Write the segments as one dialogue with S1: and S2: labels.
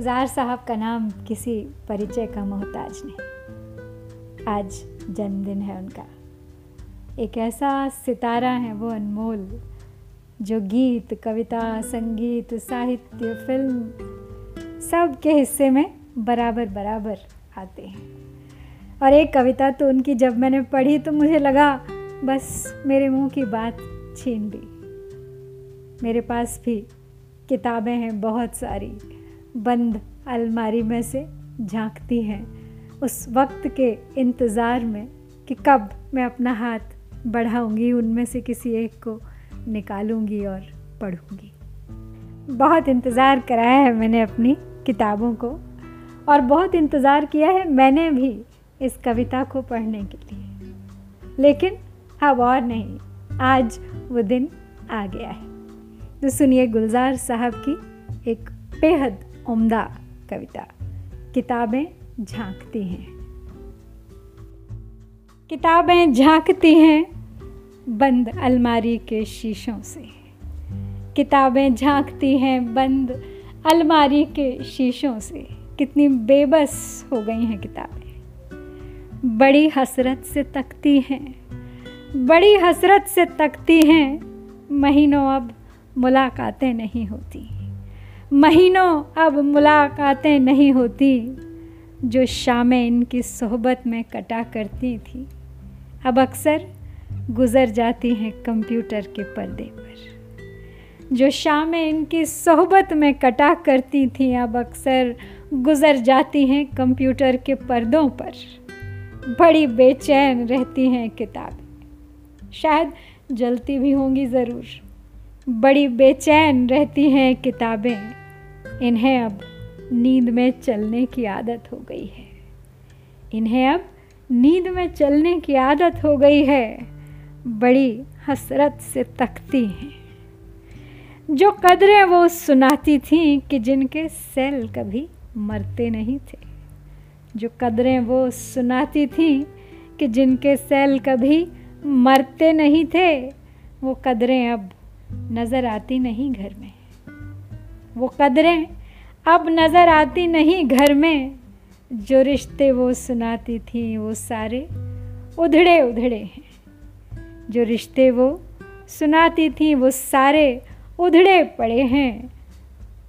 S1: गुलजार साहब का नाम किसी परिचय का मोहताज नहीं। आज जन्मदिन है उनका। एक ऐसा सितारा है वो अनमोल, जो गीत, कविता, संगीत, साहित्य, फ़िल्म सब के हिस्से में बराबर बराबर आते हैं। और एक कविता तो उनकी जब मैंने पढ़ी तो मुझे लगा, बस मेरे मुँह की बात छीन ली। मेरे पास भी किताबें हैं बहुत सारी। बंद अलमारी में से झांकती हैं। उस वक्त के इंतज़ार में कि कब मैं अपना हाथ बढ़ाऊँगी, उनमें से किसी एक को निकालूँगी और पढ़ूँगी। बहुत इंतज़ार कराया है मैंने अपनी किताबों को और बहुत इंतज़ार किया है मैंने भी इस कविता को पढ़ने के लिए। लेकिन अब और नहीं, आज वो दिन आ गया है। तो सुनिए गुलजार साहब की एक बेहद उम्दा कविता। किताबें झांकती हैं। किताबें झांकती हैं बंद अलमारी के शीशों से। किताबें झांकती हैं बंद अलमारी के शीशों से। कितनी बेबस हो गई हैं किताबें। बड़ी हसरत से तकती हैं। बड़ी हसरत से तकती हैं। महीनों अब मुलाकातें नहीं होती। महीनों अब मुलाकातें नहीं होती, जो शामें इनकी सोहबत में कटा करती थी। अब अक्सर गुज़र जाती हैं कंप्यूटर के पर्दे पर। जो शामें इनकी सोहबत में कटा करती थी, अब अक्सर गुज़र जाती हैं कंप्यूटर के पर्दों पर। बड़ी बेचैन रहती हैं किताबें। शायद जलती भी होंगी ज़रूर। बड़ी बेचैन रहती हैं किताबें। इन्हें अब नींद में चलने की आदत हो गई है। इन्हें अब नींद में चलने की आदत हो गई है। बड़ी हसरत से तकती हैं। जो कदरें वो सुनाती थीं कि जिनके सेल कभी मरते नहीं थे। जो कदरें वो सुनाती थीं कि जिनके सेल कभी मरते नहीं थे, वो कदरें अब नज़र आती नहीं घर में। वो कदरें अब नज़र आती नहीं घर में। जो रिश्ते वो सुनाती थी वो सारे उधड़े उधड़े हैं। जो रिश्ते वो सुनाती थी वो सारे उधड़े पड़े हैं।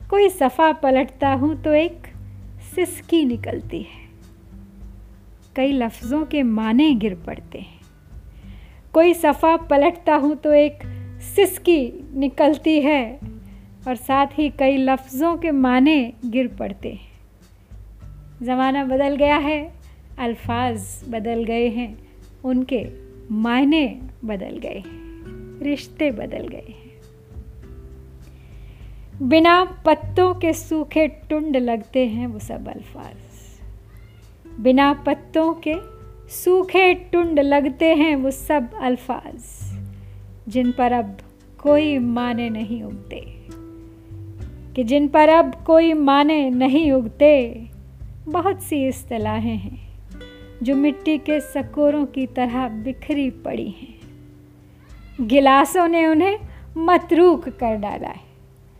S1: कोई सफ़ा पलटता हूँ तो एक सिसकी निकलती है। कई लफ्ज़ों के माने गिर पड़ते हैं। कोई सफ़ा पलटता हूँ तो एक सिसकी निकलती है। और साथ ही कई लफ्ज़ों के माने गिर पड़ते हैं। ज़माना बदल गया है, अल्फाज बदल गए हैं, उनके मायने बदल गए रिश्ते बदल गए हैं। बिना पत्तों के सूखे टुंड लगते हैं वो सब अल्फाज। बिना पत्तों के सूखे टुंड लगते हैं वो सब अल्फाज, जिन पर अब कोई माने नहीं उगते। कि जिन पर अब कोई माने नहीं उगते, बहुत सी इस्तलाहें हैं, जो मिट्टी के सकोरों की तरह बिखरी पड़ी हैं। गिलासों ने उन्हें मतरूक कर डाला है।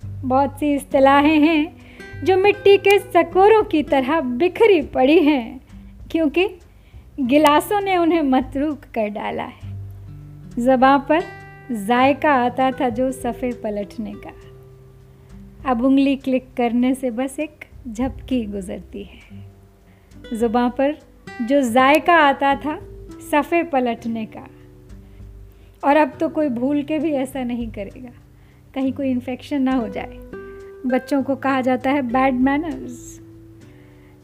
S1: बहुत सी इस्तलाहें हैं, जो मिट्टी के सकोरों की तरह बिखरी पड़ी हैं, क्योंकि गिलासों ने उन्हें मतरूक कर डाला है। ज़बाँ पर जायका आता था जो सफ़े पलटने का। अब उंगली क्लिक करने से बस एक झपकी गुजरती है। ज़ुबान पर जो जायका आता था, सफ़े पलटने का। और अब तो कोई भूल के भी ऐसा नहीं करेगा। कहीं कोई इन्फेक्शन ना हो जाए। बच्चों को कहा जाता है बैड मैनर्स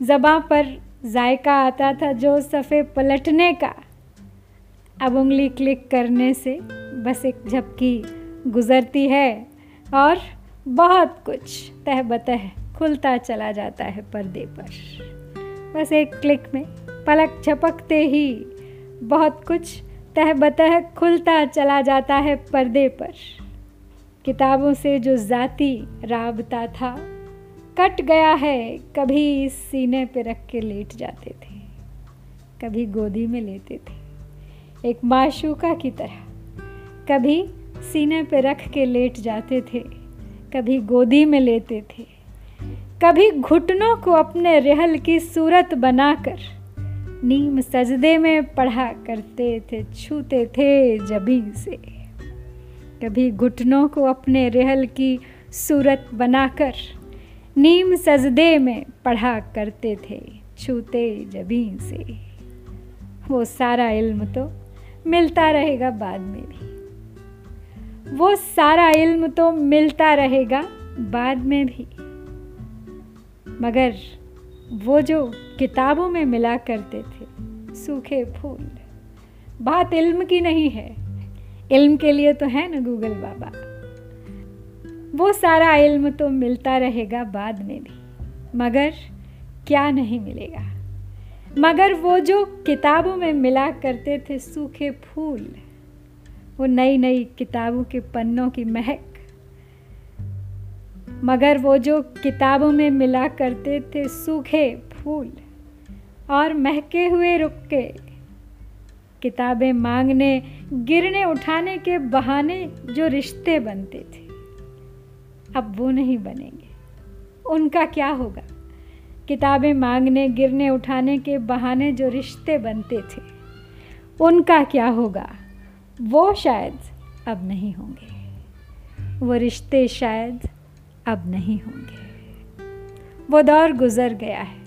S1: ज़बाँ पर जायका आता था जो सफ़े पलटने का। अब उंगली क्लिक करने से बस एक झपकी गुज़रती है। और बहुत कुछ तह बतह खुलता चला जाता है पर्दे पर। बस एक क्लिक में पलक झपकते ही बहुत कुछ तह बतह खुलता चला जाता है पर्दे पर। किताबों से जो ज़ाती राबता था, कट गया है, कभी सीने पे रख के लेट जाते थे, कभी गोदी में लेते थे, एक माशूका की तरह, कभी सीने पे रख के लेट जाते थे। कभी गोदी में लेते थे। कभी घुटनों को अपने रहल की सूरत बनाकर नीम सजदे में पढ़ा करते थे, छूते थे जबीन से। कभी घुटनों को अपने रहल की सूरत बनाकर नीम सजदे में पढ़ा करते थे, छूते जबीन से। वो सारा इल्म तो मिलता रहेगा बाद में भी। वो सारा इल्म तो मिलता रहेगा बाद में भी। मगर वो जो किताबों में मिला करते थे, सूखे फूल, बात इल्म की नहीं है। इल्म के लिए तो है ना गूगल बाबा। वो सारा इल्म तो मिलता रहेगा बाद में भी। मगर क्या नहीं मिलेगा? मगर वो जो किताबों में मिला करते थे, सूखे फूल वो नई नई किताबों के पन्नों की महक। मगर वो जो किताबों में मिला करते थे सूखे फूल और महके हुए रुक के किताबें मांगने, गिरने उठाने के बहाने जो रिश्ते बनते थे, अब वो नहीं बनेंगे। उनका क्या होगा? किताबें मांगने, गिरने उठाने के बहाने जो रिश्ते बनते थे, उनका क्या होगा? वो शायद अब नहीं होंगे। वो रिश्ते शायद अब नहीं होंगे। वो दौर गुज़र गया है,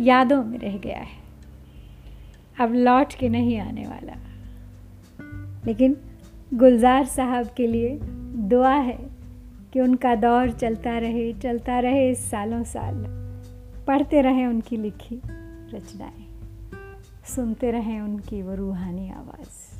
S1: यादों में रह गया है। अब लौट के नहीं आने वाला। लेकिन गुलजार साहब के लिए दुआ है कि उनका दौर चलता रहे चलता रहे सालों साल। पढ़ते रहें उनकी लिखी रचनाएँ, सुनते रहें उनकी वो रूहानी आवाज़।